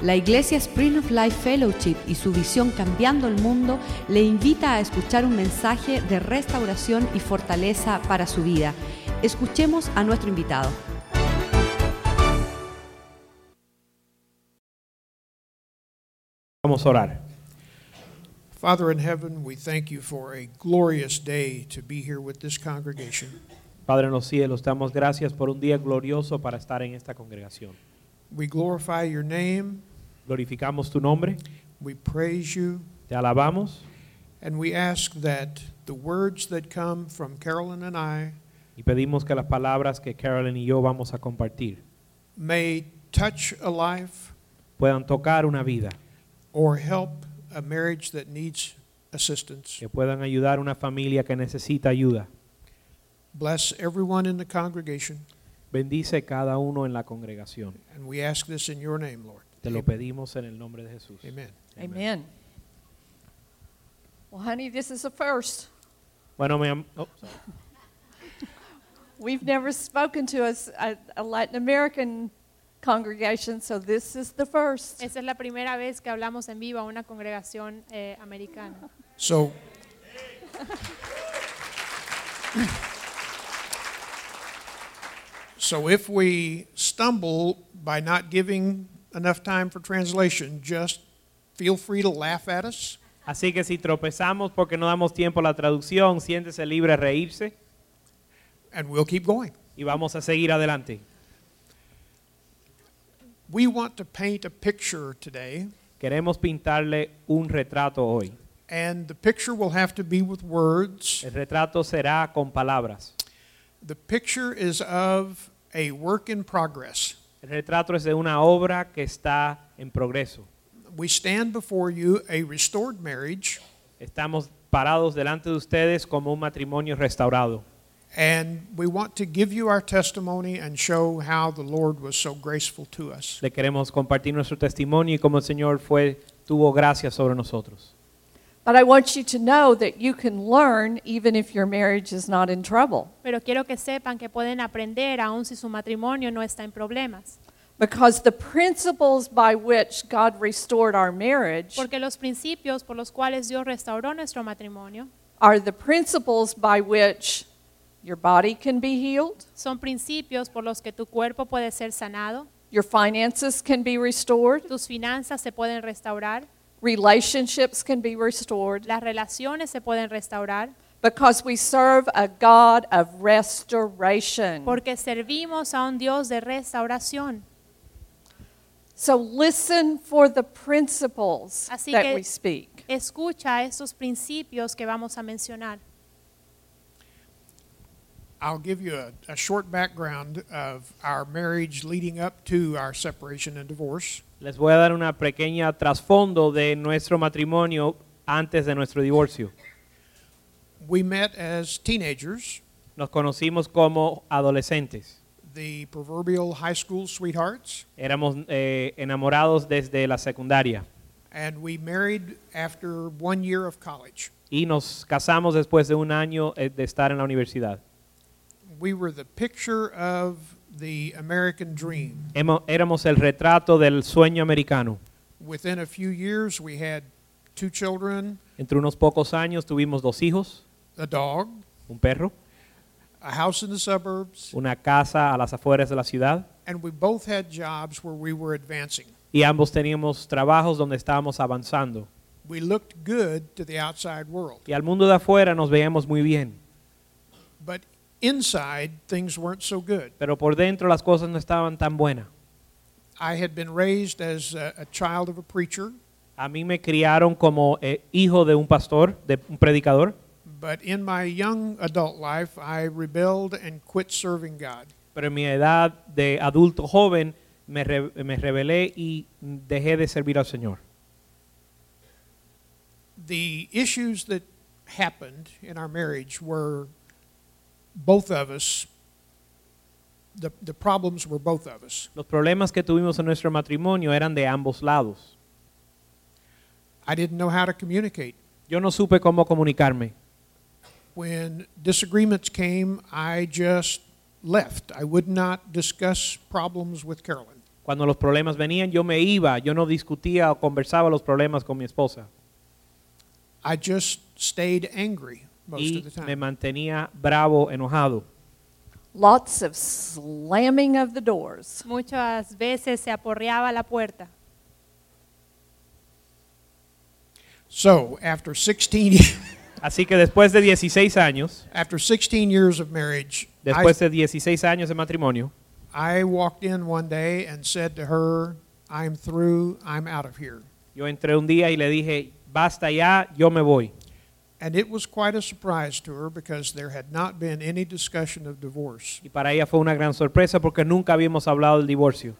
La Iglesia Spring of Life Fellowship y su visión Cambiando el Mundo le invita a escuchar un mensaje de restauración y fortaleza para su vida. Escuchemos a nuestro invitado. Vamos a orar. Father in heaven, we thank you for a glorious day to be here with this congregation. Padre en los cielos, damos gracias por un día glorioso para estar en esta congregación. We glorify your name, Glorificamos tu nombre, we praise you, te alabamos and we ask that the words that come from Carolyn and I y pedimos que las palabras que Carolyn y yo vamos a compartir may touch a life puedan tocar una vida, or help a marriage that needs assistance. que puedan ayudar a una familia que necesita ayuda. Bless everyone in the congregation, Bendice cada uno en la congregación. and we ask this in your name, Lord. Te lo pedimos en el nombre de Jesús. Amen. Amen. Well, honey, this is a first. Bueno, mi am- oh. We've never spoken to us a, a Latin American congregation, so this is the first. Esta es la primera vez que hablamos en vivo a una congregación eh, americana. So, so if we stumble by not giving enough time for translation, just feel free to laugh at us. Así que si tropezamos porque no damos tiempo a la traducción, siéntese libre de reírse and we'll keep going. y vamos a seguir adelante. We want to paint a picture today, Queremos pintarle un retrato hoy. and the picture will have to be with words. El retrato será con palabras. The picture is of a work in progress. El retrato es de una obra que está en progreso. We stand before you a restored marriage, Estamos parados delante de ustedes como un matrimonio restaurado. and we want to give you our testimony and show how the Lord was so graceful to us. Le queremos compartir nuestro testimonio y cómo el Señor fue tuvo gracia sobre nosotros. But I want you to know that you can learn even if your marriage is not in trouble. Pero quiero que sepan que pueden aprender aun si su matrimonio no está en problemas. Because the principles by which God restored our marriage Porque los principios por los cuales Dios restauró nuestro matrimonio are the principles by which your body can be healed, son principios por los que tu cuerpo puede ser sanado, your finances can be restored, tus finanzas se pueden restaurar, relationships can be restored, las relaciones se pueden restaurar, because we serve a God of restoration. porque servimos a un Dios de restauración. So listen for the principles Así that que- we speak. Escucha estos principios que vamos a mencionar. I'll give you a, a short background of our marriage leading up to our separation and divorce. Les voy a dar una pequeña trasfondo de nuestro matrimonio antes de nuestro divorcio. We met as teenagers, Nos conocimos como adolescentes. the proverbial high school sweethearts, Éramos eh, enamorados desde la secundaria and we married after one year of college. y nos casamos después de un año eh, de estar en la universidad. We were the picture of the American dream. Éramos el retrato del sueño americano. Within a few years, we had two children, Entre unos pocos años tuvimos dos hijos, a dog, un perro, a house in the suburbs, una casa a las afueras de la ciudad and we both had jobs where we were advancing. y ambos teníamos trabajos donde estábamos avanzando. We looked good to the outside world, Y al mundo de afuera nos veíamos muy bien, but inside, things weren't so good. pero por dentro las cosas no estaban tan buenas. I had been raised as a, a child of a preacher, A mí me criaron como eh, hijo de un pastor, de un predicador, but in my young adult life, I rebelled and quit serving God. pero en mi edad de adulto joven me, re- me rebelé y dejé de servir al Señor. The issues that happened in our marriage were both of us, the, the problems were both of us. Los problemas que tuvimos en nuestro matrimonio eran de ambos lados. I didn't know how to communicate. Yo no supe cómo comunicarme. When disagreements came, I just left. I would not discuss problems with Carolyn. Cuando los problemas venían, yo me iba, yo no discutía o conversaba los problemas con mi esposa. I just stayed angry most Y of the me time. mantenía bravo, enojado. Lots of slamming of the doors. Muchas veces se aporreaba la puerta. So, after 16 ye- Así que después de 16 años, after 16 years of marriage, I, después de 16 años de matrimonio, I walked in one day and said to her, "I'm through. I'm out of here." yo entré un día y le dije, basta ya, yo me voy. And it was quite a surprise to her because there had not been any discussion of divorce. Y para ella fue una gran sorpresa porque nunca habíamos hablado del divorcio.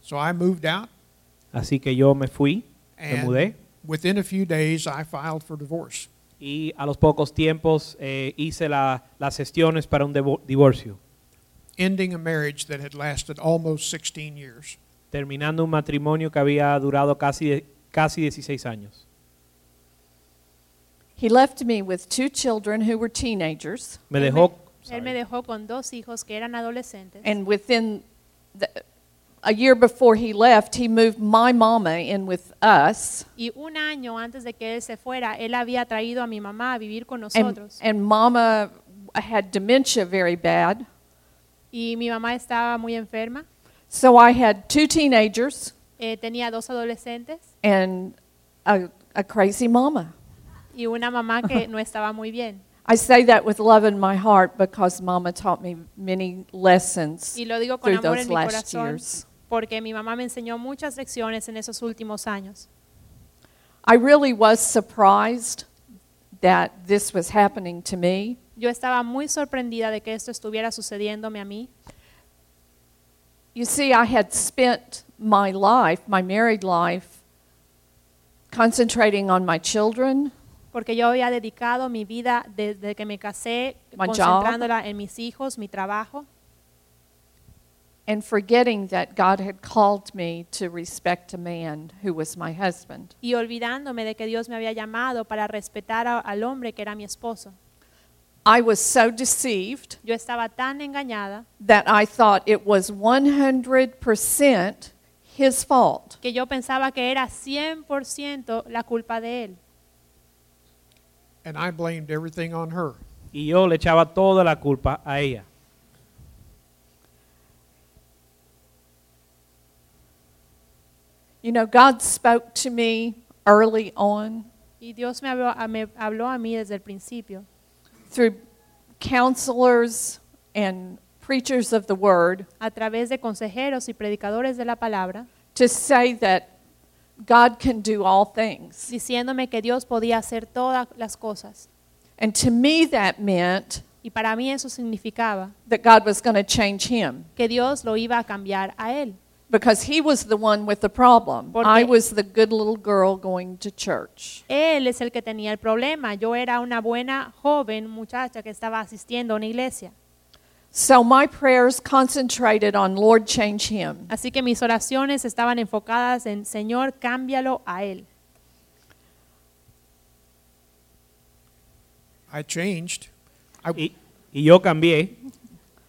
So I moved out, Así que yo me fui, me mudé within a few days, I filed for divorce. y a los pocos tiempos eh, hice la- las gestiones para un divorcio, ending a marriage that had lasted almost 16 years. terminando un matrimonio que había durado casi, casi 16 años. He left me with two children who were teenagers, Me Él dejó, Él me dejó con dos hijos que eran adolescentes. and within the, a year before he left, he moved my mama in with us. Y un año antes de que él se fuera, él había traído a mi mamá a vivir con And, and mama had dementia very bad. y mi mamá estaba muy enferma. So I had two teenagers Eh, tenía dos adolescentes and a, a crazy mama. Y una mamá que no estaba muy bien. I say that with love in my heart because mama taught me many lessons Y lo digo con through amor those en mi last corazón years. porque mi mamá me enseñó muchas lecciones en esos últimos años. I really was surprised that this was happening to me. Yo estaba muy sorprendida de que esto estuviera sucediéndome a mí. You see, I had spent my life, my married life, concentrating on my children, Porque yo había dedicado mi vida desde que me casé, My job. concentrándola en mis hijos, mi trabajo, and forgetting that God had called me to respect a man who was my husband. y olvidándome de que Dios me había llamado para respetar a- al hombre que era mi esposo. I was so deceived Yo estaba tan engañada that I thought it was 100% his fault. que yo pensaba que era 100% la culpa de él. And I blamed everything on her. y yo le echaba toda la culpa a ella. You know, God spoke to me early on Y Dios me habló, me habló a mí desde el principio, through counselors and preachers of the word a través de consejeros y predicadores de la palabra, to say that God can do all things. diciéndome que Dios podía hacer todas las cosas. And to me, that meant Y para mí eso significaba that God was going to change him que Dios lo iba a cambiar a él, because he was the one with the problem. Porque- I was the good little girl going to church. Él es el que tenía el problema. Yo era una buena joven muchacha que estaba asistiendo a una iglesia. So my prayers concentrated on Lord, change him. Así que mis oraciones estaban enfocadas en Señor, cámbialo a él. I changed. I, Y, y yo cambié,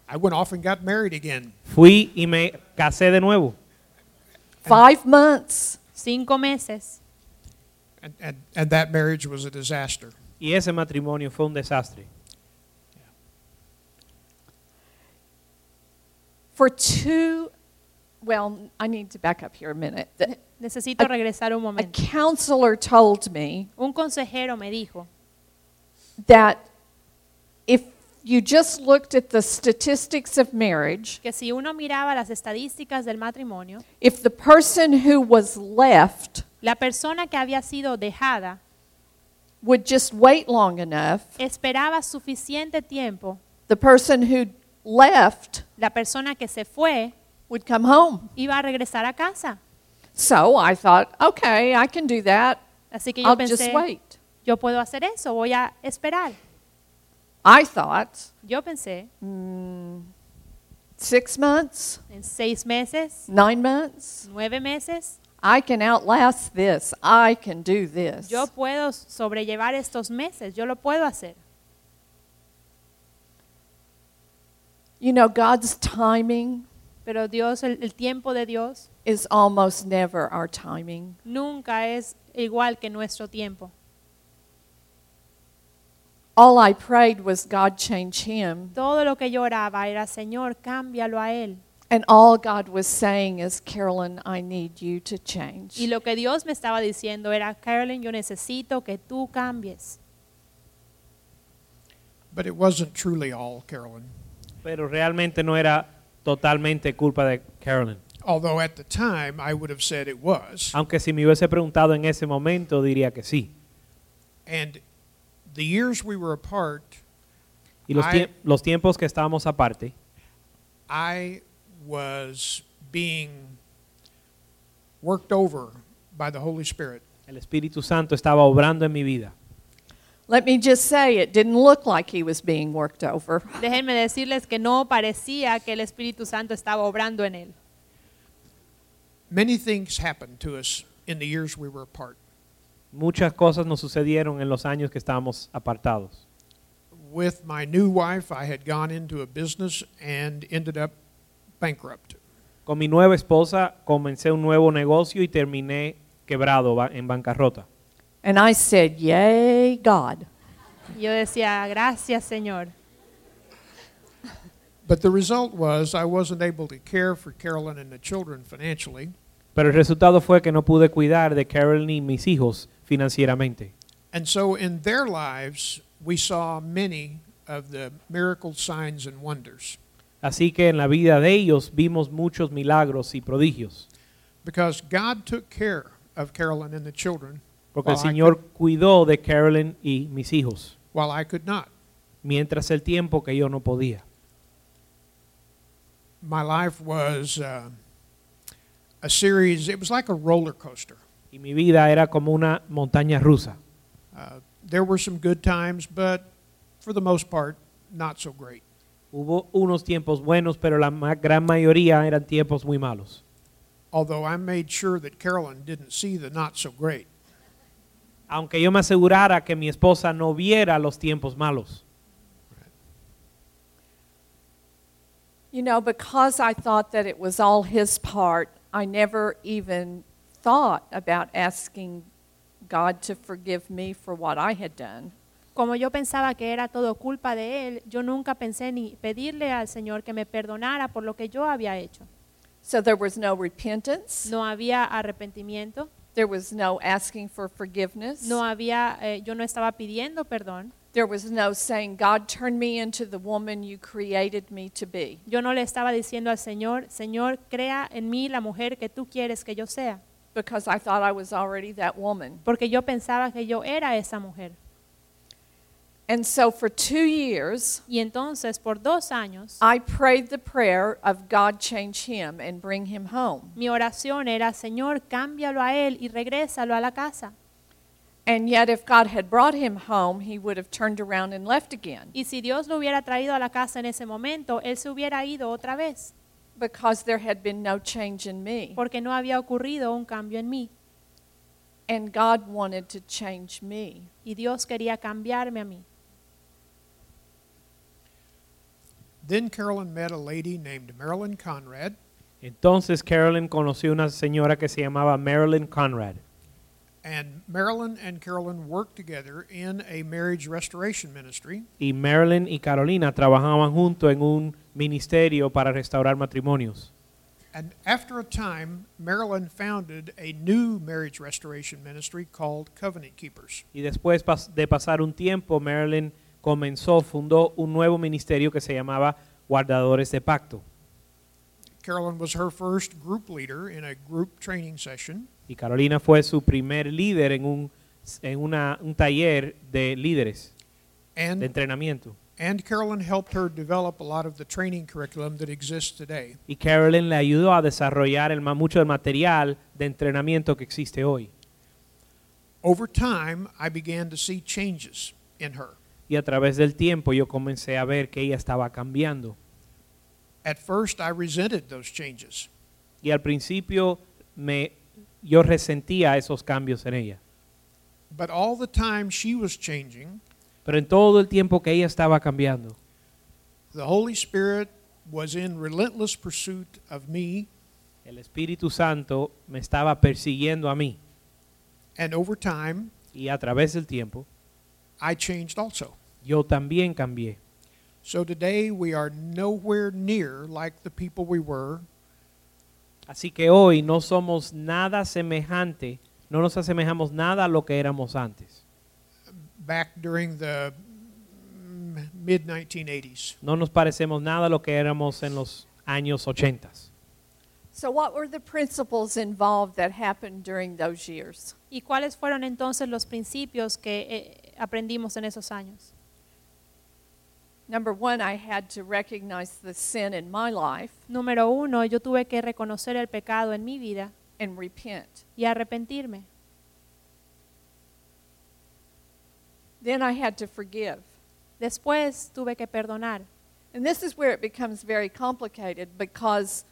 I went off and got married again. fui y me casé de nuevo. Five months. Cinco meses. And, and, and that marriage was a disaster. Y ese matrimonio fue un desastre. For two, well, I need to back up here a minute. The- Necesito A- regresar un A counselor told me Un consejero me dijo that if you just looked at the statistics of marriage, que si uno miraba las estadísticas del matrimonio, if the person who was left la persona que había sido dejada would just wait long enough, esperaba suficiente tiempo, the person who left la persona que se fue would come home. iba a regresar a casa. So I thought, okay, I can do that. Así que yo I'll just wait. yo puedo hacer eso, voy a esperar. I thought Yo pensé, mm, six months, en seis meses, nine months, nueve meses, I can outlast this. I can do this. yo puedo sobrellevar estos meses, yo lo puedo hacer. You know, God's timing Pero Dios, el, el tiempo de Dios is almost never our timing. nunca es igual que nuestro tiempo. All I prayed was God change him. Todo lo que yo oraba era, Señor, cámbialo a él. And all God was saying is, Carolyn, I need you to change. Y lo que Dios me estaba diciendo era, Carolyn, yo necesito que tú cambies. But it wasn't truly all Carolyn. Pero realmente no era totalmente culpa de Carolyn. Although at the time I would have said it was. Aunque si me hubiese preguntado en ese momento diría que sí. And the years we were apart, Y los, I- tie- los tiempos que estábamos aparte, I was being worked over by the Holy Spirit. el Espíritu Santo estaba obrando en mi vida. Let me just say, it didn't look like he was being worked over. Déjenme decirles que no parecía que el Espíritu Santo estaba obrando en él. Many things happened to us in the years we were apart. Muchas cosas nos sucedieron en los años que estábamos apartados. With my new wife, I had gone into a business and ended up bankrupt. Con mi nueva esposa comencé un nuevo negocio y terminé quebrado en bancarrota. And I said, Yay, God. Y Yo decía, gracias Señor. But the result was I wasn't able to care for Carolyn and the children financially, Pero el resultado fue que no pude cuidar de Carol ni mis hijos financieramente. And so in their lives, we saw many of the miracle signs and wonders Así que en la vida de ellos vimos muchos milagros y prodigios. because God took care of Carolyn and the children Porque el Señor could, cuidó de Carolyn y mis hijos, while I could not. mientras el tiempo que yo no podía. My life was uh, a series, it was like a roller coaster. Y mi vida era como una montaña rusa. Uh, there were some good times, but for the most part, not so great. Hubo unos tiempos buenos, pero la gran mayoría eran tiempos muy malos. Although I made sure that Carolyn didn't see the not so great. Aunque yo me asegurara que mi esposa no viera los tiempos malos. You know, because I thought that it was all his part, I never even thought about asking God to forgive me for what I had done. Como yo pensaba que era todo culpa de él, yo nunca pensé ni pedirle al Señor que me perdonara por lo que yo había hecho. So there was no repentance, No había arrepentimiento, there was no asking for forgiveness, no había, eh, yo no estaba pidiendo perdón, there was no saying, God, turn me into the woman you created me to be. yo no le estaba diciendo al Señor, Señor, crea en mí la mujer que tú quieres que yo sea, Because I thought I was already that woman. porque yo pensaba que yo era esa mujer. And so for two years, Y entonces por dos años I prayed the prayer of God change him and bring him home. mi oración era, Señor, cámbialo a él y regrésalo a la casa. And yet, if God had brought him home, he would have turned around and left again Y si Dios lo hubiera traído a la casa en ese momento, él se hubiera ido otra vez, because there had been no change in me. porque no había ocurrido un cambio en mí. And God wanted to change me. Y Dios quería cambiarme a mí. Then Carolyn met a lady named Marilyn Conrad, Entonces Carolyn conoció una señora que se llamaba Marilyn Conrad. and Marilyn and Carolyn worked together in a marriage restoration ministry. Y Marilyn y Carolina trabajaban juntos en un ministerio para restaurar matrimonios. And after a time, Marilyn founded a new marriage restoration ministry called Covenant Keepers. Y después de pasar un tiempo, Marilyn comenzó, fundó un nuevo ministerio que se llamaba Guardadores de Pacto. Carolyn was her first group leader in a group training session, Y Carolina fue su primer líder en un, en una- un taller de líderes, de and, entrenamiento. and Carolyn helped her develop a lot of the training curriculum that exists today. Y Carolyn le ayudó a desarrollar el, mucho del material de entrenamiento que existe hoy. Over time, I began to see changes in her. Y a través del tiempo yo comencé a ver que ella estaba cambiando. At first, I resented those changes, Y al principio me, yo resentía esos cambios en ella. but all the time she was changing, Pero en todo el tiempo que ella estaba cambiando, the Holy Spirit was in relentless pursuit of me, El Espíritu Santo me estaba persiguiendo a mí and over time, y a través del tiempo I changed also. yo también cambié. So today we are nowhere near like the people we were Así que hoy no somos nada semejante, no nos asemejamos nada a lo que éramos antes. back during the mid 1980s. No nos parecemos nada a lo que éramos en los años 80. So, what were the principles involved that happened during those years? ¿Y cuáles fueron entonces los principios que eh, aprendimos en esos años? Number one, I had to recognize the sin in my life Número uno, yo tuve que reconocer el pecado en mi vida and repent. y arrepentirme. Then I had to forgive. Después tuve que perdonar. And this is where it becomes very complicated because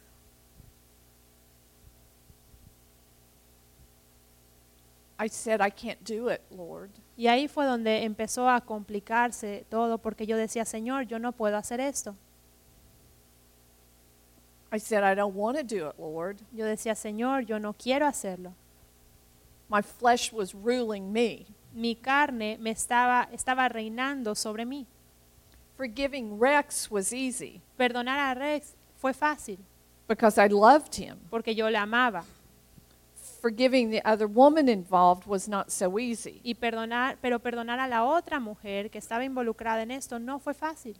I said, I can't do it, Lord. Y ahí fue donde empezó a complicarse todo porque yo decía, Señor, yo no puedo hacer esto. I said, I don't want to do it, Lord. Yo decía, Señor, yo no quiero hacerlo. My flesh was ruling me. Mi carne me estaba, estaba reinando sobre mí. Forgiving Rex was easy Perdonar a Rex fue fácil because I loved him. porque yo le amaba. Forgiving the other woman involved was not so easy Y perdonar, pero perdonar a la otra mujer que estaba involucrada en esto no fue fácil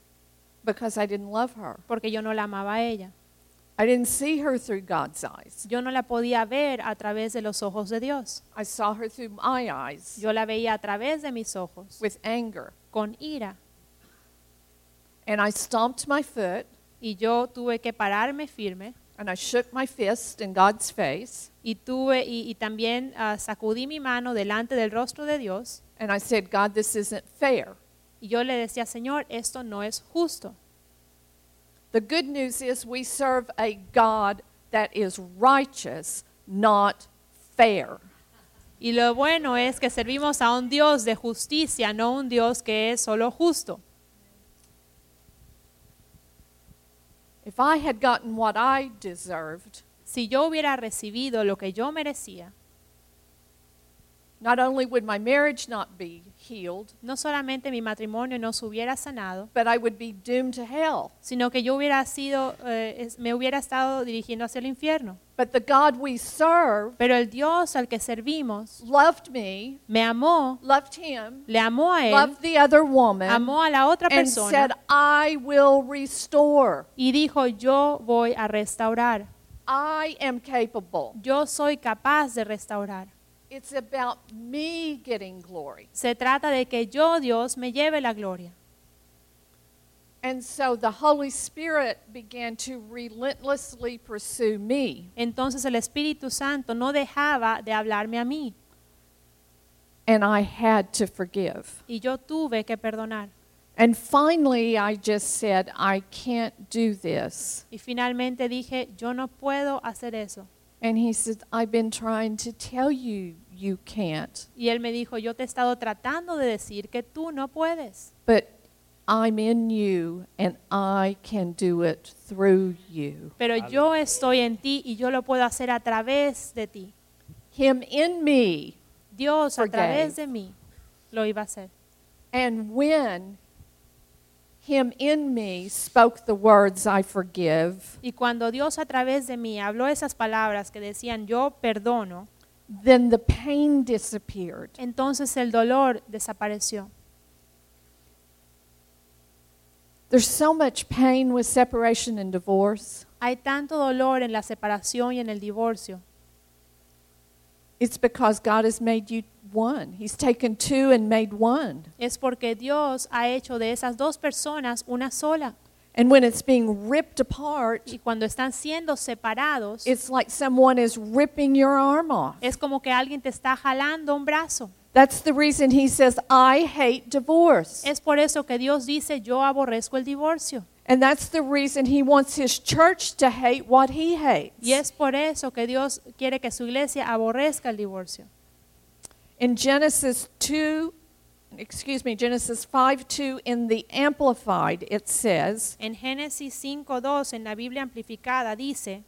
because I didn't love her. porque yo no la amaba a ella. I didn't see her through God's eyes. Yo no la podía ver a través de los ojos de Dios. I saw her through my eyes Yo la veía a través de mis ojos, with anger. con ira. And I stomped my foot Y yo tuve que pararme firme and I shook my fist in God's face y, tuve, y, y también ah, sacudí mi mano delante del rostro de Dios. and I said, God, this isn't fair. Y yo le decía, Señor, esto no es justo. The good news is we serve a God that is righteous, not fair. Y lo bueno es que servimos a un Dios de justicia, no un Dios que es solo justo. If I had gotten what I deserved, Si yo hubiera recibido lo que yo merecía, not only would my marriage not be healed, no solamente mi matrimonio no se hubiera sanado, but I would be doomed to hell. sino que yo hubiera sido, eh, me hubiera estado dirigiendo hacia el infierno. But the God we serve Pero el Dios al que servimos loved me, me amó, loved him, le amó a él, loved the other woman, amó a la otra and persona said, I will restore. y dijo, yo voy a restaurar. I am capable. Yo soy capaz de restaurar. It's about me getting glory. Se trata de que yo, Dios, me lleve la gloria. And so the Holy Spirit began to relentlessly pursue me. Entonces el Espíritu Santo no dejaba de hablarme a mí And I had to forgive. y yo tuve que perdonar. And finally, I just said, I can't do this. Y finalmente dije, yo no puedo hacer eso. And he said, I've been trying to tell you you can't, Y él me dijo, yo te he estado tratando de decir que tú no puedes, but I'm in you and I can do it through you. pero yo estoy en ti y yo lo puedo hacer a través de ti. Him in me. Dios a Forgave. través de mí lo iba a hacer. And when him in me spoke the words, I forgive, Y cuando Dios a través de mí habló esas palabras que decían yo perdono, then the pain disappeared. entonces el dolor desapareció. There's so much pain with separation and divorce. Hay tanto dolor en la separación y en el divorcio. It's because God has made you one. He's taken two and made one. Es porque Dios ha hecho de esas dos personas una sola. And when it's being ripped apart, Y cuando están siendo separados, it's like someone is ripping your arm off. es como que alguien te está jalando un brazo. That's the reason he says, I hate divorce. Es por eso que Dios dice, yo aborrezco el divorcio. And that's the reason he wants his church to hate what he hates. Y es por eso que Dios quiere que su iglesia aborrezca el divorcio. In Genesis 2 excuse me, Genesis 5 2 in the Amplified, it says, En Génesis 5.2 en la Biblia amplificada dice,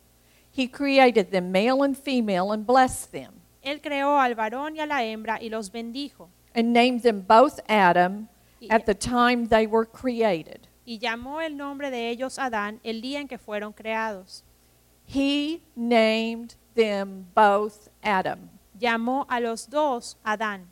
He created them male and female and blessed them, Él creó al varón y a la hembra y los bendijo, and named them both Adam at the time they were created. y llamó el nombre de ellos Adán el día en que fueron creados. He named them both Adam. Llamó a los dos Adán.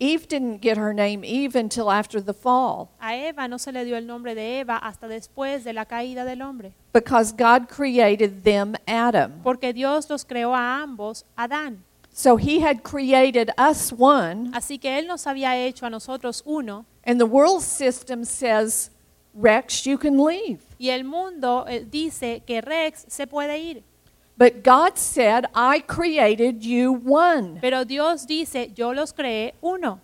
Eve didn't get her name Eve until after the fall A Eva no se le dio el nombre de Eva hasta después de la caída del hombre, because God created them Adam. porque Dios los creó a ambos Adán. So he had created us one, Así que Él nos había hecho a nosotros uno, and the world system says, Rex, you can leave. y el mundo eh, dice que Rex se puede ir. But God said, I created you one. Pero Dios dice, yo los creé uno.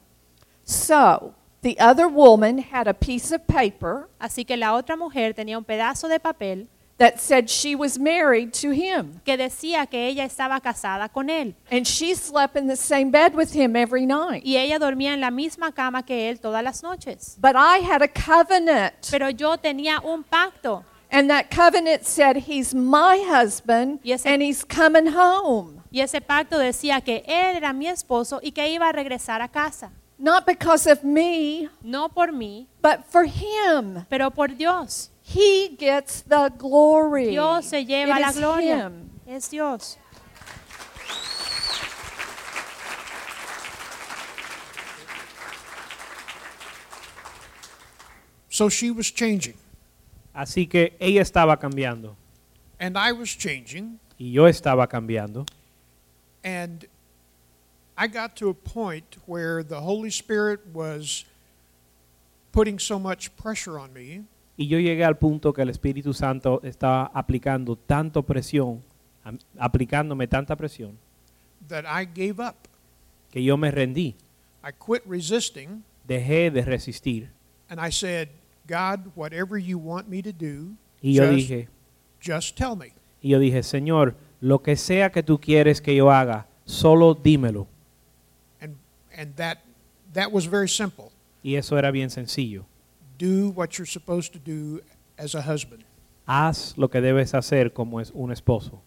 So the other woman had a piece of paper Así que la otra mujer tenía un pedazo de papel that said she was married to him. que decía que ella estaba casada con él. And she slept in the same bed with him every night. Y ella dormía en la misma cama que él todas las noches. But I had a covenant. Pero yo tenía un pacto. And that covenant said, He's my husband Yes, and he's coming home. Y ese pacto decía que él era mi esposo y que iba a regresar a casa. Not because of me, No por mí, but for him. pero por Dios. He gets the glory. Dios se lleva It la is gloria. him. Es Dios. So she was changing, Así que ella estaba cambiando and I was changing, y yo estaba cambiando. and I got to a point where the Holy Spirit was putting so much pressure on me Y yo llegué al punto que el Espíritu Santo estaba aplicando tanto presión, aplicándome tanta presión, that I gave up. que yo me rendí, I quit resisting, dejé de resistir. and I said, God, whatever you want me to do, Y yo just, dije, just tell me. y yo dije, Señor, lo que sea que tú quieres que yo haga, solo dímelo. And, and that, that was very simple. Y eso era bien sencillo. Do what you're supposed to do as a husband. Haz lo que debes hacer como es un esposo.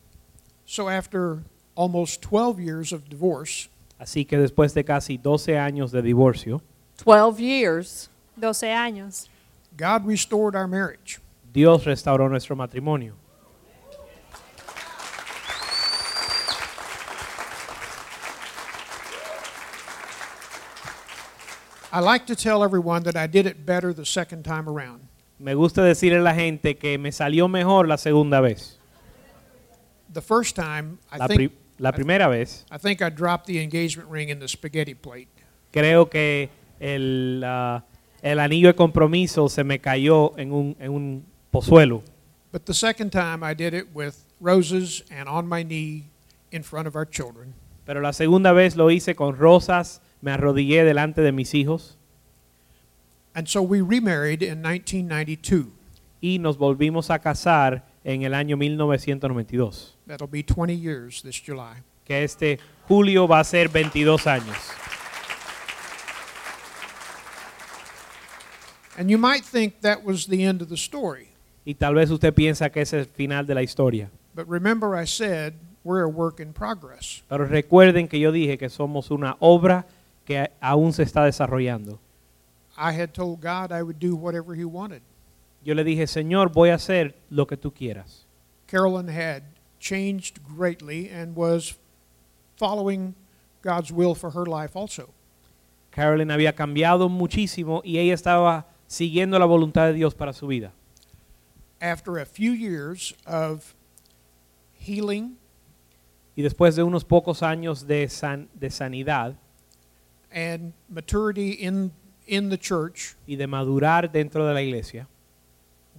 So after almost 12 years of divorce, Así que después de casi 12 años de divorcio, 12 years. 12 años. God restored our marriage. Dios restauró nuestro matrimonio. I like to tell everyone that I did it better the second time around. Me gusta decirle a la gente que me salió mejor la segunda vez. The first time, I La, think, pri- la primera vez, I think I dropped the engagement ring in the spaghetti plate. creo que el, ah, el anillo de compromiso se me cayó en un, en un pozuelo. But the second time, I did it with roses and on my knee in front of our children. Pero la segunda vez lo hice con rosas, me arrodillé delante de mis hijos And so we remarried in 1992. y nos volvimos a casar en el año 1992, That'll be 20 years this July. que este julio va a ser 22 años. And you might think that was the end of the story. Y tal vez usted piensa que es el final de la historia. But remember, I said we're a work in progress. Pero recuerden que yo dije que somos una obra que aún se está desarrollando. I had told God I would do whatever He wanted. Yo le dije, Señor, voy a hacer lo que tú quieras. Carolyn had changed greatly and was following God's will for her life also. Carolyn había cambiado muchísimo y ella estaba siguiendo la voluntad de Dios para su vida. After a few years of healing Y después de unos pocos años de, san- de sanidad and maturity in, in the church, y de madurar dentro de la iglesia,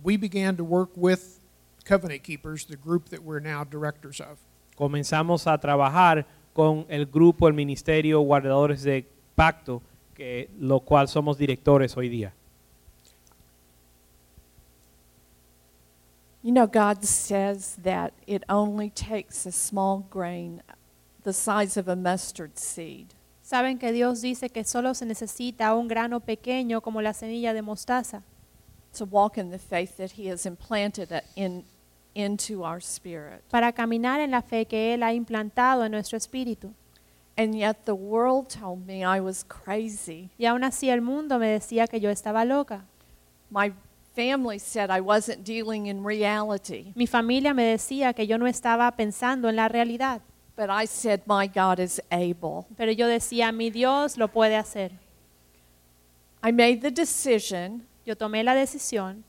we began to work with Covenant Keepers, the group that we're now directors of. comenzamos a trabajar con el grupo, el ministerio Guardadores de Pacto, que, lo cual somos directores hoy día. You know, God says that it only takes a small grain, the size of a mustard seed, Saben que Dios dice que solo se necesita un grano pequeño como la semilla de mostaza to walk in the faith that He has implanted in, into our spirit. para caminar en la fe que Él ha implantado en nuestro espíritu. And yet the world told me I was crazy. Y aún así el mundo me decía que yo estaba loca. My family said I wasn't dealing in reality. Mi familia me decía que yo no estaba pensando en la realidad. But I said, My God is able. Pero yo decía, mi Dios lo puede hacer. I made the decision Yo tomé la decisión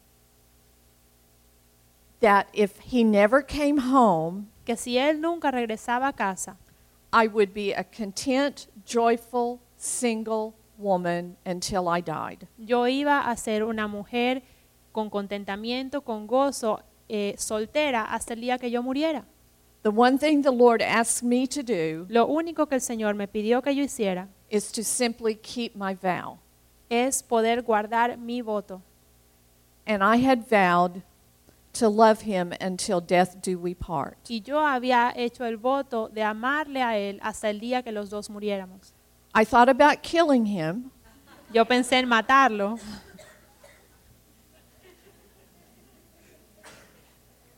that if He never came home, que si Él nunca regresaba a casa, I would be a content, joyful, single woman until I died. yo iba a ser una mujer con contentamiento, con gozo, eh, soltera hasta el día que yo muriera. The one thing the Lord asked me to do Lo único que el Señor me pidió que yo hiciera is to simply keep my vow. es poder guardar mi voto. And I had vowed to love Him until death do we part. Y yo había hecho el voto de amarle a Él hasta el día que los dos muriéramos. I thought about killing Him, Yo pensé en matarlo,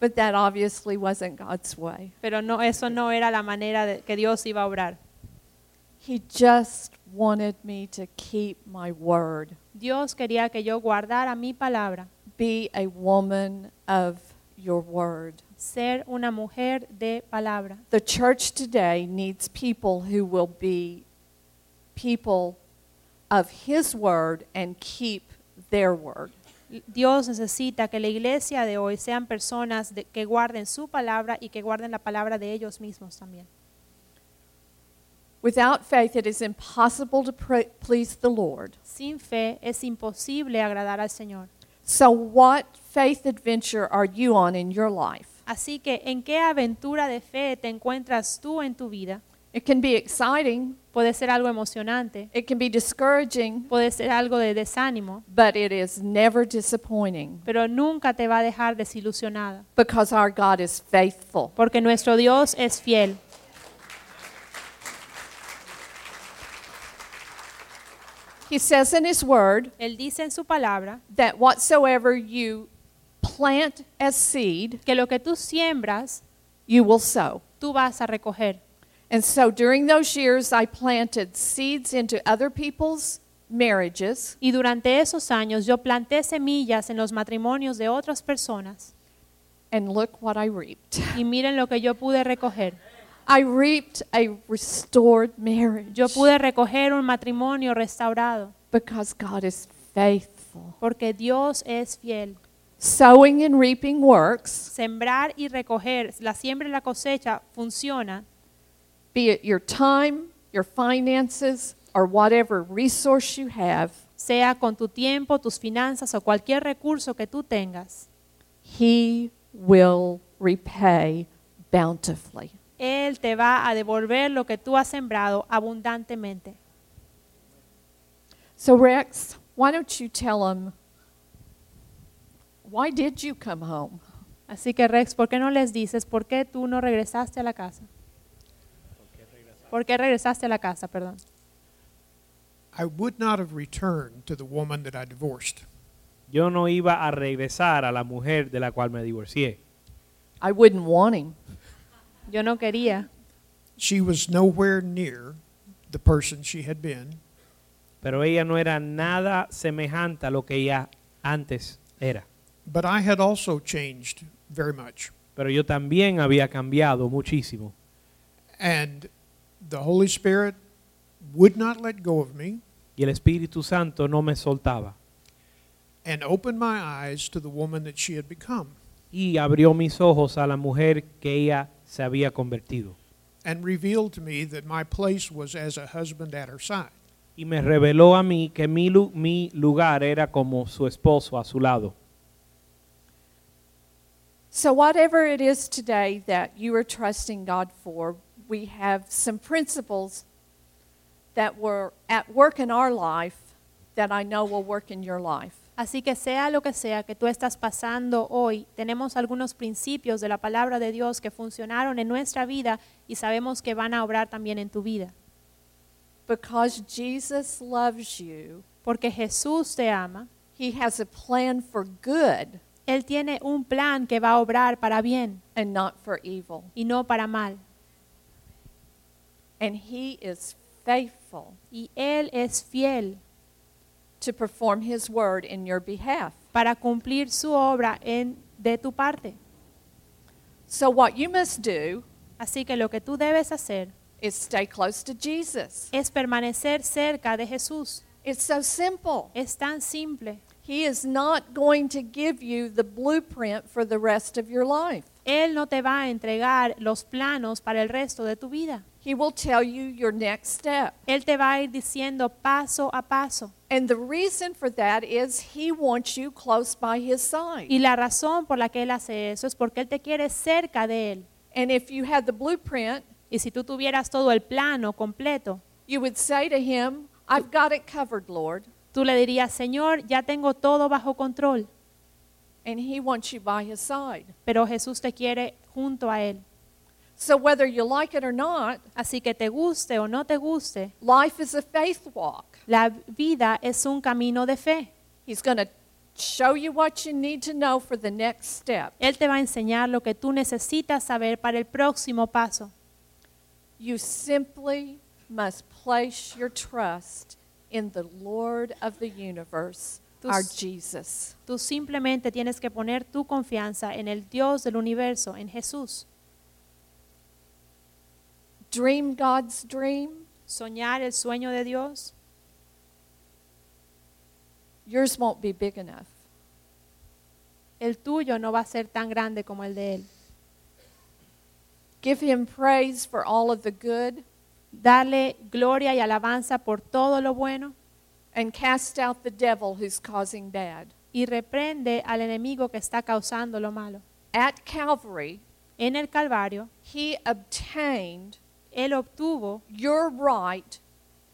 but that obviously wasn't God's way. pero no, eso no era la manera de, que Dios iba a obrar. He just wanted me to keep my word, Dios quería que yo guardara mi palabra, be a woman of your word. ser una mujer de palabra. The church today needs people who will be people of His word and keep their word. Dios necesita que la iglesia de hoy sean personas de- que guarden su palabra y que guarden la palabra de ellos mismos también. Without faith, it is impossible to please the Lord. Sin fe es imposible agradar al Señor. So, what faith adventure are you on in your life? Así que, ¿en qué aventura de fe te encuentras tú en tu vida? It can be exciting, Puede ser algo emocionante, it can be discouraging, puede ser algo de desánimo, but it is never disappointing pero nunca te va a dejar desilusionada, because our God is faithful. porque nuestro Dios es fiel. He says in His word Él dice en su palabra that whatsoever you plant as seed, que lo que tú siembras, you will sow. tú vas a recoger. And so during those years, I planted seeds into other people's marriages, Y durante esos años yo planté semillas en los matrimonios de otras personas and look what I reaped. y miren lo que yo pude recoger. I reaped a restored marriage Yo pude recoger un matrimonio restaurado because God is faithful. porque Dios es fiel. Sowing and reaping works, Sembrar y recoger, la siembra y la cosecha funciona, be it your time, your finances, or whatever resource you have, sea con tu tiempo, tus finanzas o cualquier recurso que tú tengas. He will repay bountifully. Él te va a devolver lo que tú has sembrado abundantemente. So, Rex, why don't you tell them why did you come home? Así que Rex, ¿por qué no les dices por qué tú no regresaste a la casa? ¿Por qué regresaste a la casa, perdón? I would not have returned to the woman that I divorced. Yo no iba a regresar a la mujer de la cual me divorcié. I wouldn't want him. Yo no quería. She was nowhere near the person she had been, Pero ella no era nada semejante a lo que ella antes era. but I had also changed very much. Pero yo también había cambiado muchísimo. And the Holy Spirit would not let go of me Y el Espíritu Santo no me soltaba. and opened my eyes to the woman that she had become Y abrió mis ojos a la mujer que ella se había convertido. and revealed to me that my place was as a husband at her side. Y me reveló a mí que mi, lu- mi lugar era como su esposo a su lado. So, whatever it is today that you are trusting God for, we have some principles that were at work in our life that I know will work in your life. Así que sea lo que sea que tú estás pasando hoy, tenemos algunos principios de la palabra de Dios que funcionaron en nuestra vida y sabemos que van a obrar también en tu vida. because Jesus loves you, Porque Jesús te ama. He has a plan for good Él tiene un plan que va a obrar para bien and not for evil. y no para mal. And He is faithful Y Él es fiel to perform His word in your behalf. para cumplir su obra en, de tu parte. So, what you must do Así que lo que tú debes hacer is stay close to Jesus. es permanecer cerca de Jesús. It's so simple. Es tan simple. He is not going to give you the blueprint for the rest of your life. Él no te va a entregar los planos para el resto de tu vida. He will tell you your next step. Él te va a ir diciendo paso a paso. And the reason for that is He wants you close by His side. Y la razón por la que Él hace eso es porque Él te quiere cerca de Él. And if you had the blueprint, Y si tú tuvieras todo el plano completo, you would say to Him, I've got it covered, Lord. tú le dirías, Señor, ya tengo todo bajo control. And He wants you by His side. Pero Jesús te quiere junto a Él. So whether you like it or not, Así que te guste o no te guste, life is a faith walk. la vida es un camino de fe. He's going to show you what you need to know for the next step. Él te va a enseñar lo que tú necesitas saber para el próximo paso. You simply must place your trust in the Lord of the universe, Tú our Jesus. Tú simplemente tienes que poner tu confianza en el Dios del universo, en Jesús. Dream God's dream. Soñar el sueño de Dios, Yours won't be big enough. el tuyo no va a ser tan grande como el de Él. Give Him praise for all of the good Dale gloria y alabanza por todo lo bueno and cast out the devil who's causing bad. y reprende al enemigo que está causando lo malo. At Calvary, En el Calvario, He obtained Él obtuvo your right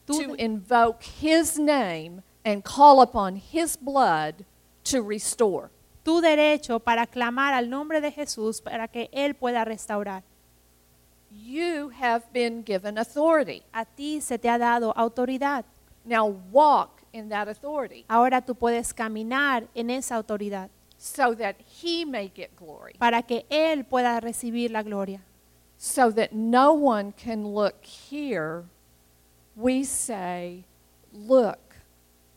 to invoke His name and call upon His blood to restore. tu derecho para clamar al nombre de Jesús para que Él pueda restaurar. You have been given authority. A ti se te ha dado autoridad. Now walk in that authority Ahora tú puedes caminar en esa autoridad so that He may get glory, para que Él pueda recibir la gloria. So that no one can look here. We say, Look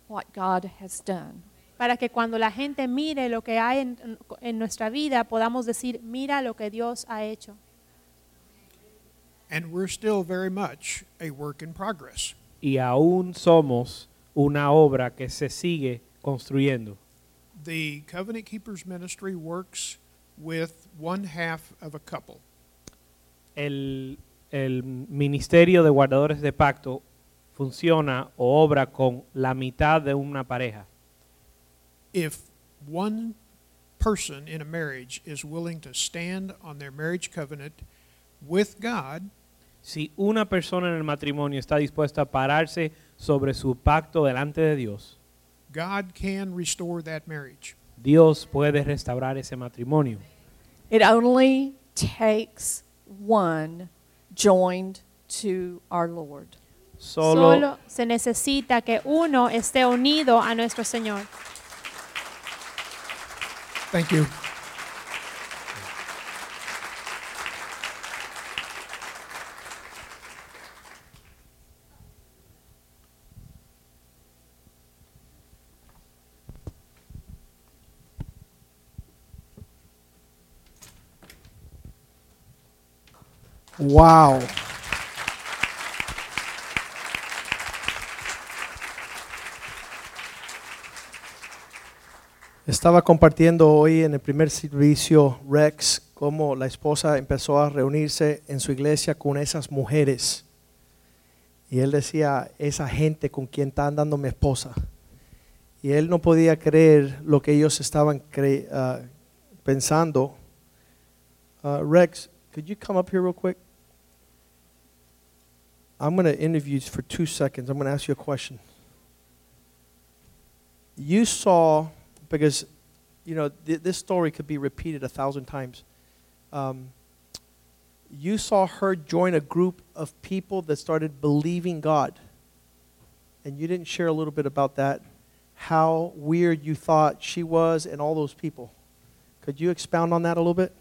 what God has done. Para que cuando la gente mire lo que hay en, en nuestra vida, podamos decir, mira lo que Dios ha hecho. And we're still very much a work in progress. Y aún somos una obra que se sigue construyendo. The Covenant Keepers Ministry works with one half of a couple. El, el ministerio de guardadores de pacto funciona o obra con la mitad de una pareja. If one person in a marriage is willing to stand on their marriage covenant with God, Si una persona en el matrimonio está dispuesta a pararse sobre su pacto delante de Dios, God can restore that marriage. Dios puede restaurar ese matrimonio. It only takes one joined to our Lord. Solo, Solo se necesita que uno esté unido a nuestro Señor. Thank you. Wow. Estaba compartiendo hoy en el primer servicio Rex cómo la esposa empezó a reunirse en su iglesia con esas mujeres. Y él decía, esa gente con quien está andando mi esposa. Y él no podía creer lo que ellos estaban ah, pensando. Uh, Rex, could you come up here real quick? I'm going to interview you for two seconds. I'm going to ask you a question. You saw because you know th- this story could be repeated a thousand times. Um, you saw her join a group of people that started believing God. and you didn't share a little bit about that, how weird you thought she was and all those people. Could you expound on that a little bit?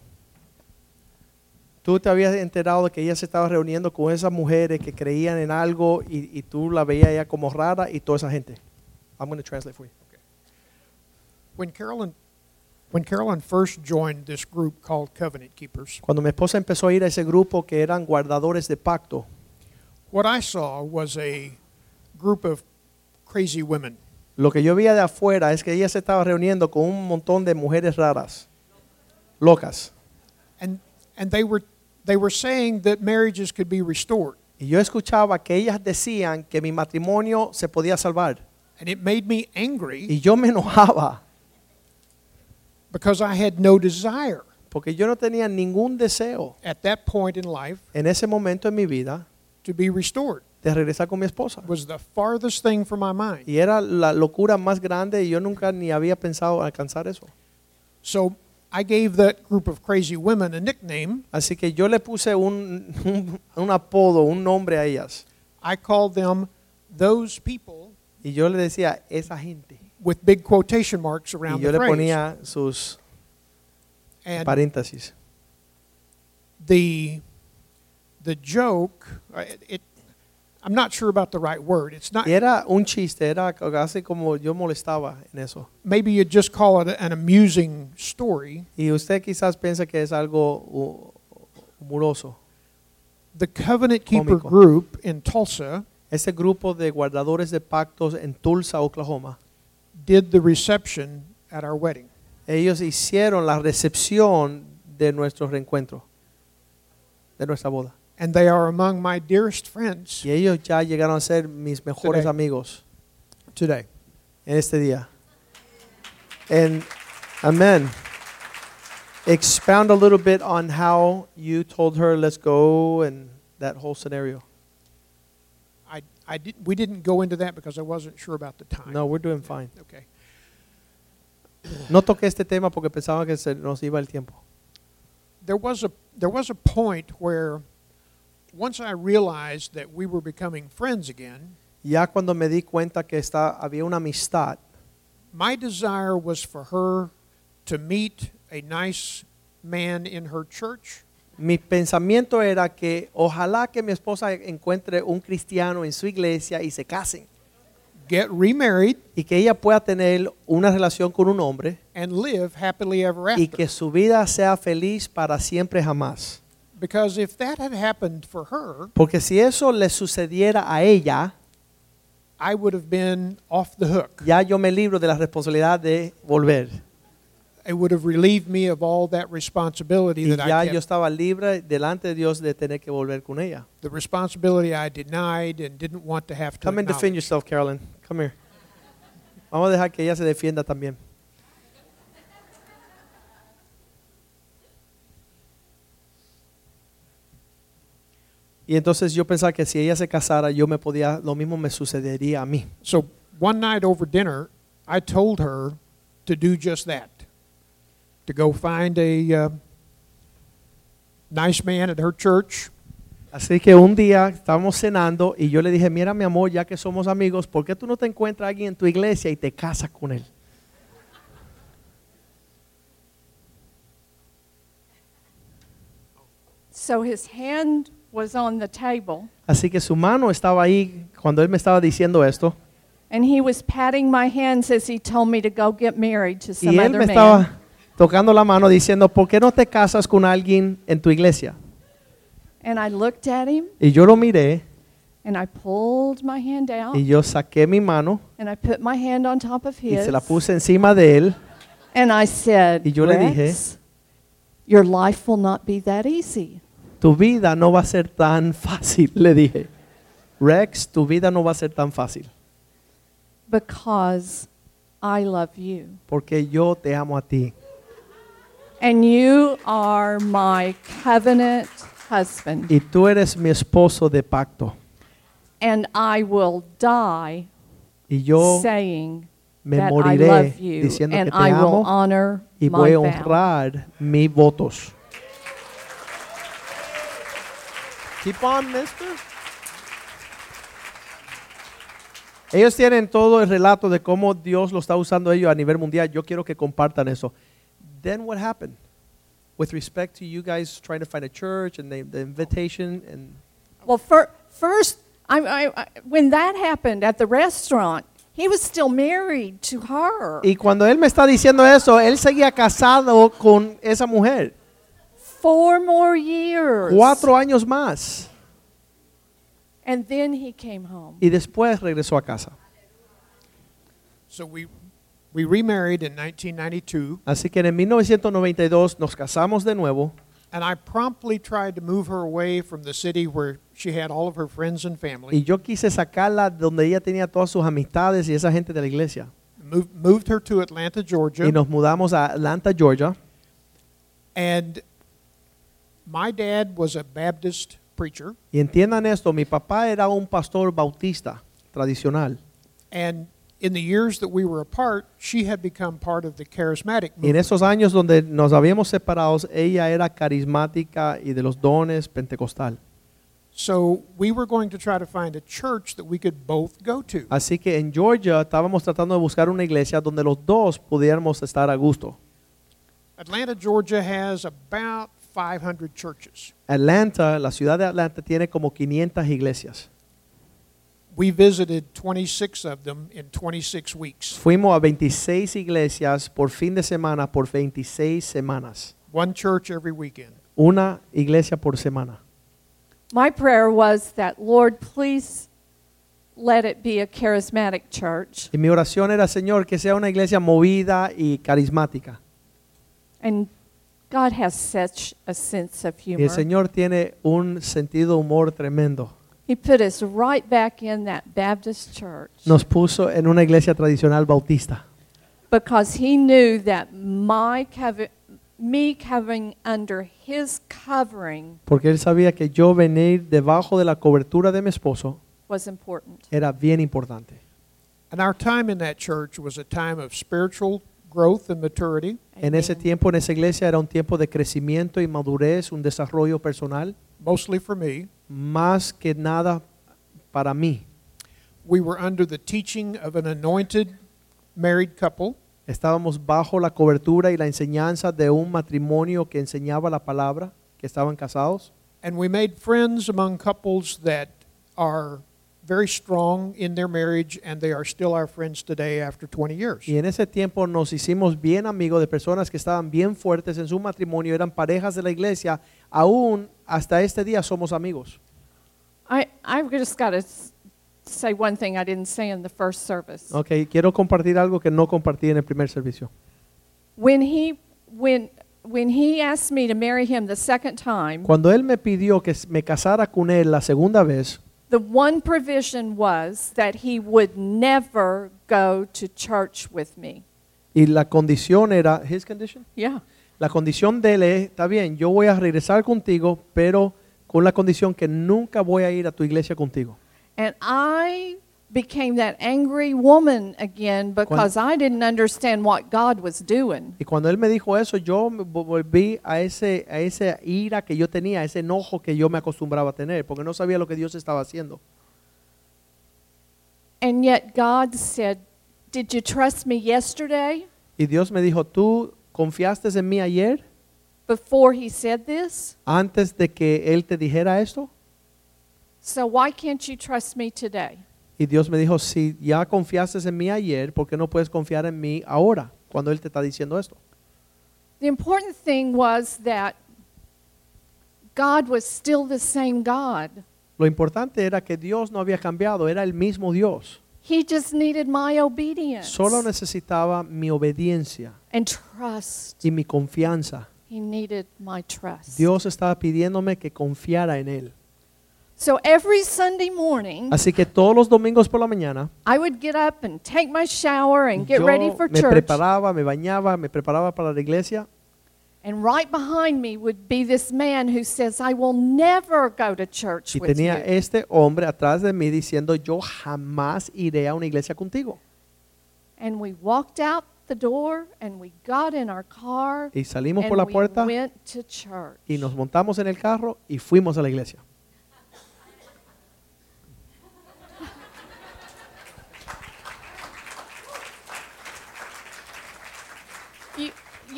Tú te habías enterado de que ella se estaba reuniendo con esas mujeres que creían en algo y, y tú la veías ella como rara y toda esa gente. I'm going to translate for you. When Carolyn, when Carolyn first joined this group called Covenant Keepers, Cuando mi esposa empezó a ir a ese grupo que eran guardadores de pacto, what I saw was a group of crazy women. lo que yo veía de afuera es que ella se estaba reuniendo con un montón de mujeres raras, locas. And, and they, were, they were saying that marriages could be restored. Y yo escuchaba que ellas decían que mi matrimonio se podía salvar. And it made me angry Y yo me enojaba because I had no desire porque yo no tenía ningún deseo at that point in life en ese momento en mi vida to be restored. de regresar con mi esposa. It was the farthest thing from my mind. Y era la locura más grande y yo nunca ni había pensado alcanzar eso. So I gave that group of crazy women a nickname. Así que yo le puse un, un, un apodo, un nombre a ellas. I called them those people Y yo le decía, esa gente. with big quotation marks around Y yo the le phrase. ponía sus And paréntesis. the the joke, uh, it, I'm not sure about the right word. It's not. Era un chiste, era casi como yo molestaba en eso. Maybe you'd just call it an amusing story. Y usted quizás piensa que es algo hu- humoroso. The Covenant Keeper Cómico. group in Tulsa Ese grupo de guardadores de pactos en Tulsa, Oklahoma, did the reception at our wedding. ellos hicieron la recepción de nuestro reencuentro, de nuestra boda. And they are among my dearest friends Y ellos ya llegaron a ser mis mejores Today. amigos today. en este día. And amen. Expound a little bit on how you told her, let's go, and that whole scenario. I, I did, we didn't go into that because I wasn't sure about the time. No, we're doing fine. Okay. No toqué este tema porque pensaba que se nos iba el tiempo. There was a there was a point where once I realized that we were becoming friends again, Ya cuando me di cuenta que está, había una amistad, my desire was for her to meet a nice man in her church mi pensamiento era que ojalá que mi esposa encuentre un cristiano en su iglesia y se casen. get remarried, Y que ella pueda tener una relación con un hombre and live happily ever y after. que su vida sea feliz para siempre jamás. Because if that had happened for her, Porque si eso le sucediera a ella, I would have been off the hook. ya yo me libro de la responsabilidad de volver. It would have relieved me of all that responsibility Y that ya I yo estaba libre delante de Dios de tener que volver con ella. the responsibility I denied and didn't want to have to Come and defend acknowledge. yourself, Carolyn. Come here. Vamos a dejar que ella se defienda también. Y entonces yo pensaba que si ella se casara, yo me podía, lo mismo me sucedería a mí. So one night over dinner, I told her to do just that. To go find a uh, nice man at her church Así que un día estábamos cenando y yo le dije, mira mi amor, ya que somos amigos, ¿por qué tú no te encuentras a alguien en tu iglesia y te casas con él? So his hand was on the table, Así que su mano estaba ahí cuando él me estaba diciendo esto. and he was patting my hands as he told me to go get married to some Y él other me man. estaba tocando la mano diciendo, ¿por qué no te casas con alguien en tu iglesia? And I looked at him, Y yo lo miré and I pulled my hand out, y yo saqué mi mano and I put my hand on top of y his, se la puse encima de él and I said, Y yo le dije, "Rex, your life will not be that easy. Tu vida no va a ser tan fácil, le dije. Rex, tu vida no va a ser tan fácil because I love you. porque yo te amo a ti And you are my covenant husband. y tú eres mi esposo de pacto And I will die y yo saying me that I moriré love you diciendo and que I te will amo honor y voy a honrar mis votos. Keep on, mister. Ellos tienen todo el relato de cómo Dios lo está usando ellos a nivel mundial. Yo quiero que compartan eso. Then what happened with respect to you guys trying to find a church and the, the invitation and Well, fir- first, I, I, I, when that happened at the restaurant, he was still married to her. y cuando él me está diciendo eso, él seguía casado con esa mujer. Four more years. Cuatro años más. And then he came home. Y después regresó a casa. So we, we remarried in 1992, Así que en 1992 nos casamos de nuevo and I promptly tried to move her away from the city where she had all of her friends and family. y yo quise sacarla donde ella tenía todas sus amistades y esa gente de la iglesia. Moved, moved her to Atlanta, Georgia. Y nos mudamos a Atlanta, Georgia. And my dad was a Baptist preacher, Y entiendan esto, mi papá era un pastor bautista tradicional. and in the years that we were apart, she had become part of the charismatic Y en esos años donde nos habíamos separado, ella era carismática y de los dones pentecostal. So we were going to try to find a church that we could both go to. Así que en Georgia estábamos tratando de buscar una iglesia donde los dos pudiéramos estar a gusto. Atlanta, Georgia has about 500 churches. Atlanta, la ciudad de Atlanta tiene como 500 iglesias. We visited 26 of them in 26 weeks. Fuimos a 26 iglesias por fin de semana, por 26 semanas. One church every weekend. Una iglesia por semana. My prayer was that, Lord, please let it be a charismatic church. Y mi oración era, Señor, que sea una iglesia movida y carismática. And God has such a sense of Y el humor. Señor tiene un sentido humor tremendo. He put us right back in that Baptist church Nos puso en una iglesia tradicional bautista. because He knew that my cover, me covering under His covering Porque Él sabía que yo venir debajo de la cobertura de mi esposo was important. era bien importante. And our time in that church was a time of spiritual growth and maturity, En ese Amen. tiempo, en esa iglesia, era un tiempo de crecimiento y madurez, un desarrollo personal, mostly for me. más que nada para mí. We were under the teaching of an anointed married couple, Estábamos bajo la cobertura y la enseñanza de un matrimonio que enseñaba la palabra, que estaban casados. and we made friends among couples that are very strong in their marriage, and they are still our friends today after 20 years. Y en ese tiempo nos hicimos bien amigos de personas que estaban bien fuertes en su matrimonio, eran parejas de la iglesia, aún hasta este día somos amigos. I, I've just got to say one thing I didn't say in the first service. Ok, quiero compartir algo que no compartí en el primer servicio. When he when when he asked me to marry him the second time, Cuando él me pidió que me casara con él la segunda vez, the one provision was that he would never go to church with me. y la condición era, his condition, Yeah. la condición de él es, está bien, yo voy a regresar contigo, pero con la condición que nunca voy a ir a tu iglesia contigo. And I became that angry woman again because I didn't understand what God was doing. Y cuando él me dijo eso, yo volví a ese a esa ira que yo tenía, a ese enojo que yo me acostumbraba a tener, porque no sabía lo que Dios estaba haciendo. And yet God said, Did you trust me yesterday Y Dios me dijo, ¿tú confiaste en mí ayer before he said this? antes de que él te dijera esto? So why can't you trust me today? Y Dios me dijo, si ya confiaste en mí ayer, ¿por qué no puedes confiar en mí ahora, cuando él te está diciendo esto? The important thing was that God was still the same God. Lo importante era que Dios no había cambiado, era el mismo Dios. He just needed my obedience Solo necesitaba mi obediencia and trust. y mi confianza. He needed my trust. Dios estaba pidiéndome que confiara en Él. So every Sunday morning, Así que todos los domingos por la mañana, I would get up and take my shower and get yo ready for me church. preparaba, me bañaba, me preparaba para la iglesia. And right behind me would be this man who says, I will never go to church Y with tenía you. este hombre atrás de mí diciendo, yo jamás iré a una iglesia contigo. And we walked out the door and we got in our car Y salimos and por la we puerta went to church. y nos montamos en el carro y fuimos a la iglesia.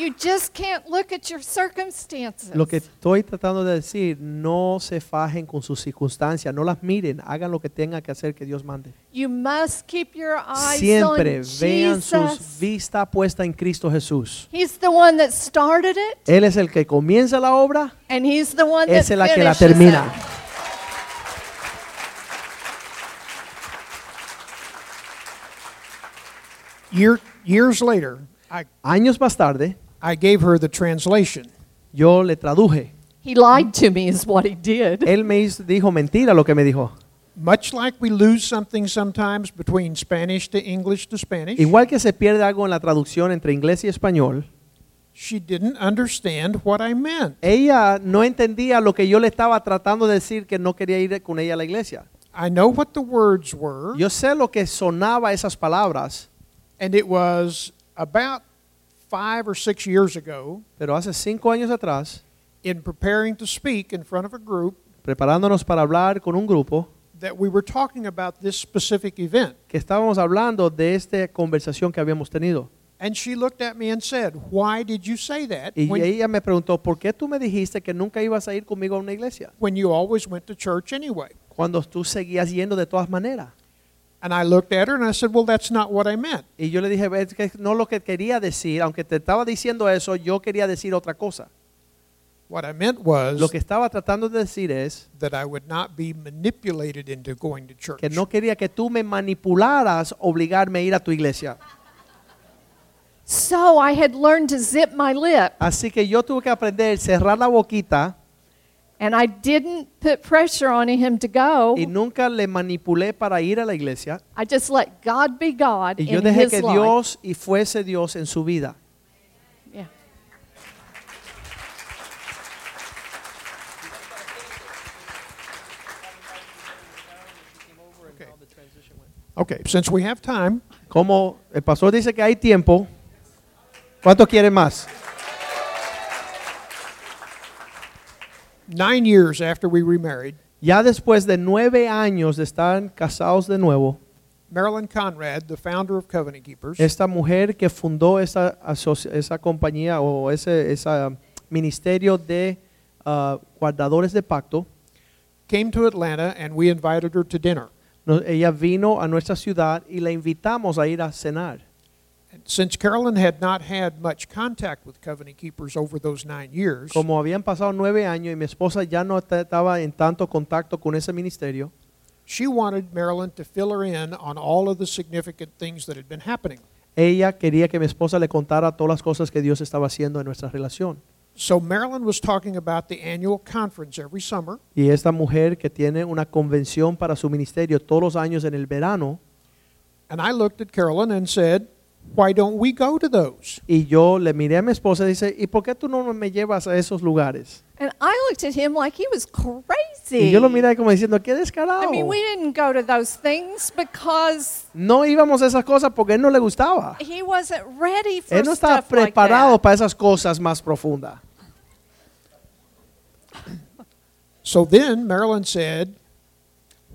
You just can't look at your circumstances. Lo que estoy tratando de decir, no se fajen con sus circunstancias, no las miren, hagan lo que tengan que hacer que Dios mande. You must keep your eyes Siempre on vean sus Jesus. vista puesta en Cristo Jesús. He's the one that started it, Él es el que comienza la obra, and He's the one that es la que la finishes termina. it. Year, years later, I, Años más tarde, I gave her the translation. yo le traduje. He lied to me, is what he did. Él me dijo mentira lo que me dijo. Much like we lose something sometimes between Spanish to English to Spanish, Igual que se pierde algo en la traducción entre inglés y español, she didn't understand what I meant. ella no entendía lo que yo le estaba tratando de decir que no quería ir con ella a la iglesia. I know what the words were, Yo sé lo que sonaba esas palabras, and it was about five or six years ago pero hace cinco años atrás, in preparing to speak in front of a group preparándonos para hablar con un grupo, that we were talking about this specific event. que estábamos hablando de esta conversación que habíamos tenido. And she looked at me and said, Why did you say that Y when, ella me preguntó, ¿por qué tú me dijiste que nunca ibas a ir conmigo a una iglesia? when you always went to church anyway? Cuando tú seguías yendo de todas maneras. And I looked at her and I said, Well, that's not what I meant. Y yo le dije, es que no lo que quería decir, aunque te estaba diciendo eso, yo quería decir otra cosa. What I meant was Lo que estaba tratando de decir es that I would not be manipulated into going to church. que no quería que tú me manipularas, obligarme a ir a tu iglesia. So I had learned to zip my lip, Así que yo tuve que aprender a cerrar la boquita and I didn't put pressure on him to go. y nunca le manipulé para ir a la iglesia. I just let God be God Y yo in dejé his que life. Dios y fuese Dios en su vida. Yeah. Okay, since we have time, Como el pastor dice que hay tiempo, ¿cuánto quiere más? Nine years after we remarried, Ya después de nueve años de estar casados de nuevo, Marilyn Conrad, the founder of Covenant Keepers, esta mujer que fundó esa, esa compañía o ese esa ministerio de ah, guardadores de pacto, came to Atlanta and we invited her to dinner. no- ella vino a nuestra ciudad y la invitamos a ir a cenar. Since Carolyn had not had much contact with Covenant Keepers over those nine years, Como habían pasado nueve años y mi esposa ya no estaba en tanto contacto con ese ministerio, she wanted Marilyn to fill her in on all of the significant things that had been happening. ella quería que mi esposa le contara todas las cosas que Dios estaba haciendo en nuestra relación. So Marilyn was talking about the annual conference every summer, Y esta mujer que tiene una convención para su ministerio todos los años en el verano, and I looked at Carolyn and said, "Why don't we go to those?" y yo le miré a mi esposa y dice, ¿y por qué tú no me llevas a esos lugares? And I looked at him like he was crazy. Y yo lo miré como diciendo, qué descarado. I mean, we didn't go to those things because No íbamos a esas cosas porque él no le gustaba. he wasn't ready for Él no estaba stuff like preparado that. para esas cosas más profundas. So then Marilyn said,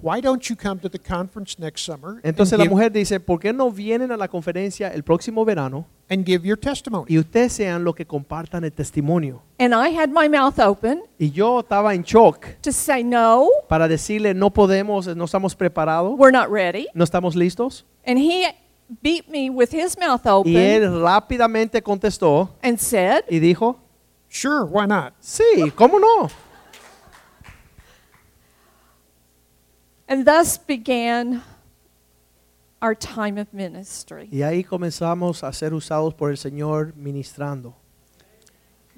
"Why don't you come to the conference next summer and Entonces la give- mujer dice, ¿por qué no vienen a la conferencia el próximo verano and give your testimony?" y ustedes sean los que compartan el testimonio? And I had my mouth open Y yo estaba en shock to say, no, para decirle, no podemos, no estamos preparados, we're not ready. no estamos listos. And he beat me with his mouth open Y él rápidamente contestó and said, y dijo, Sure, why not? sí, ¿cómo no? And thus began our time of ministry. Y ahí comenzamos a ser usados por el Señor ministrando.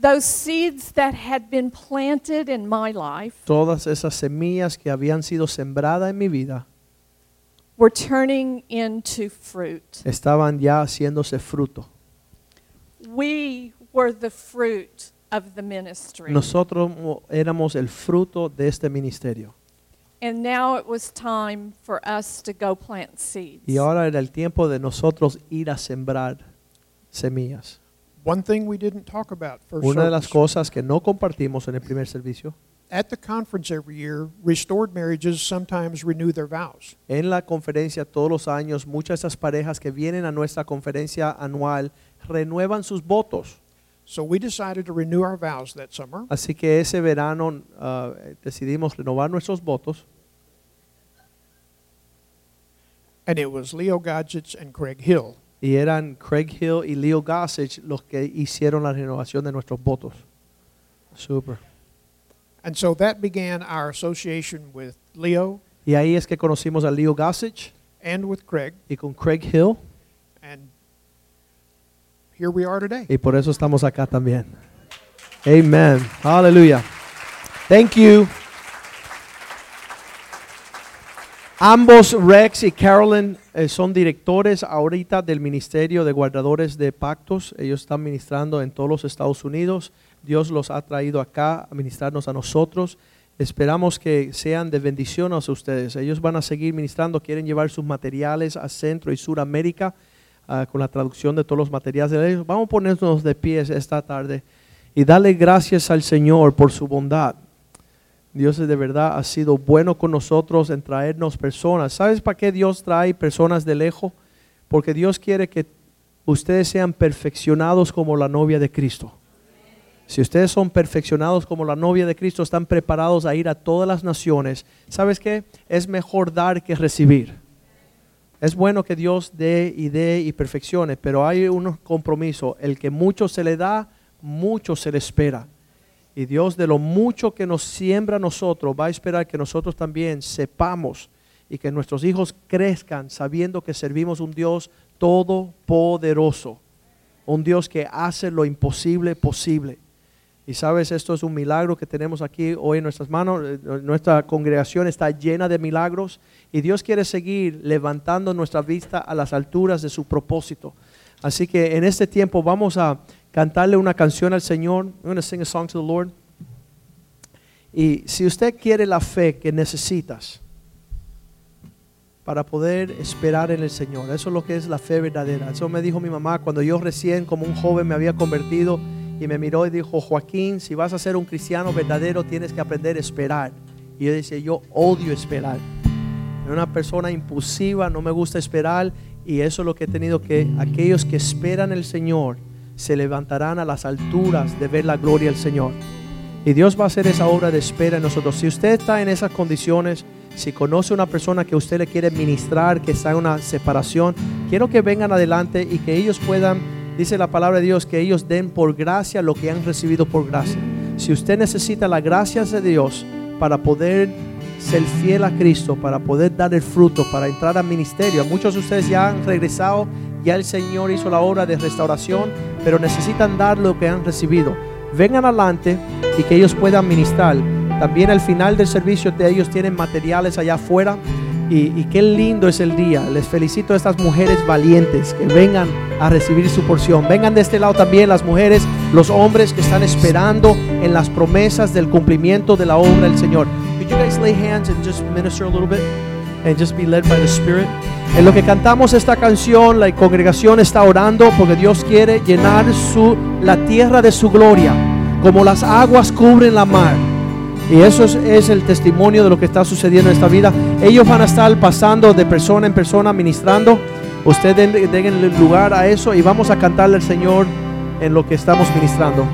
Those seeds that had been planted in my life Todas esas semillas que habían sido sembradas en mi vida were turning into fruit. estaban ya haciéndose fruto. We were the fruit of the ministry. Nosotros mo- éramos el fruto de este ministerio. And now it was time for us to go plant seeds. Y ahora era el tiempo de nosotros ir a sembrar semillas. One thing we didn't talk about first Una de las service. cosas que no compartimos en el primer servicio, At the conference every year, restored marriages sometimes renew their vows. en la conferencia todos los años, muchas de esas parejas que vienen a nuestra conferencia anual renuevan sus votos. So we decided to renew our vows that summer. Así que ese verano ah, decidimos renovar nuestros votos And it was Leo Godzich and Craig Hill. y eran Craig Hill y Leo Godzich los que hicieron la renovación de nuestros votos. Super. And so that began our association with Leo Y ahí es que conocimos a Leo Godzich and with Craig. y con Craig Hill here we are today. y por eso estamos acá también. Amen. Aleluya. Thank you. Ambos, Rex y Carolyn, eh, son directores ahorita del Ministerio de Guardadores de Pactos. Ellos están ministrando en todos los Estados Unidos. Dios los ha traído acá a ministrarnos a nosotros. Esperamos que sean de bendición a ustedes. Ellos van a seguir ministrando, quieren llevar sus materiales a Centro y Suramérica ah, con la traducción de todos los materiales de ellos. Vamos a ponernos de pies esta tarde y darle gracias al Señor por su bondad. Dios de verdad ha sido bueno con nosotros en traernos personas. ¿Sabes para qué Dios trae personas de lejos? Porque Dios quiere que ustedes sean perfeccionados como la novia de Cristo. Si ustedes son perfeccionados como la novia de Cristo, están preparados a ir a todas las naciones. ¿Sabes qué? Es mejor dar que recibir. Es bueno que Dios dé y dé y perfeccione, pero hay un compromiso. El que mucho se le da, mucho se le espera. Y Dios de lo mucho que nos siembra a nosotros va a esperar que nosotros también sepamos y que nuestros hijos crezcan sabiendo que servimos un Dios todopoderoso, un Dios que hace lo imposible posible. Y sabes, esto es un milagro que tenemos aquí hoy en nuestras manos. Eh, Nuestra congregación está llena de milagros y Dios quiere seguir levantando nuestra vista a las alturas de su propósito. Así que en este tiempo vamos a cantarle una canción al Señor. I'm going to sing a song to the Lord. Y si usted quiere la fe que necesitas para poder esperar en el Señor, eso es lo que es la fe verdadera. Eso me dijo mi mamá cuando yo recién como un joven me había convertido y me miró y dijo, Joaquín, si vas a ser un cristiano verdadero tienes que aprender a esperar. Y yo decía, yo odio esperar. Una persona impulsiva, no me gusta esperar y eso es lo que he tenido que, aquellos que esperan el Señor se levantarán a las alturas de ver la gloria del Señor. Y Dios va a hacer esa obra de espera en nosotros. Si usted está en esas condiciones, si conoce una persona que usted le quiere ministrar, que está en una separación, quiero que vengan adelante y que ellos puedan, dice la palabra de Dios, que ellos den por gracia lo que han recibido por gracia. Si usted necesita la gracia de Dios para poder ser fiel a Cristo, para poder dar el fruto, para entrar al ministerio, muchos de ustedes ya han regresado, ya el Señor hizo la obra de restauración, pero necesitan dar lo que han recibido vengan adelante y que ellos puedan ministrar. También al final del servicio de ellos tienen materiales allá afuera y, qué lindo es el día. Les felicito a estas mujeres valientes que vengan a recibir su porción. Vengan de este lado también las mujeres, los hombres que están esperando en las promesas del cumplimiento de la obra del Señor. Could you guys lay hands and just minister a little bit and just be led by the Spirit? En lo que cantamos esta canción, la congregación está orando porque Dios quiere llenar su, la tierra de su gloria, como las aguas cubren la mar. Y eso es, es, el testimonio de lo que está sucediendo en esta vida. Ellos van a estar pasando de persona en persona ministrando. Ustedes den, den lugar a eso y vamos a cantarle al Señor en lo que estamos ministrando.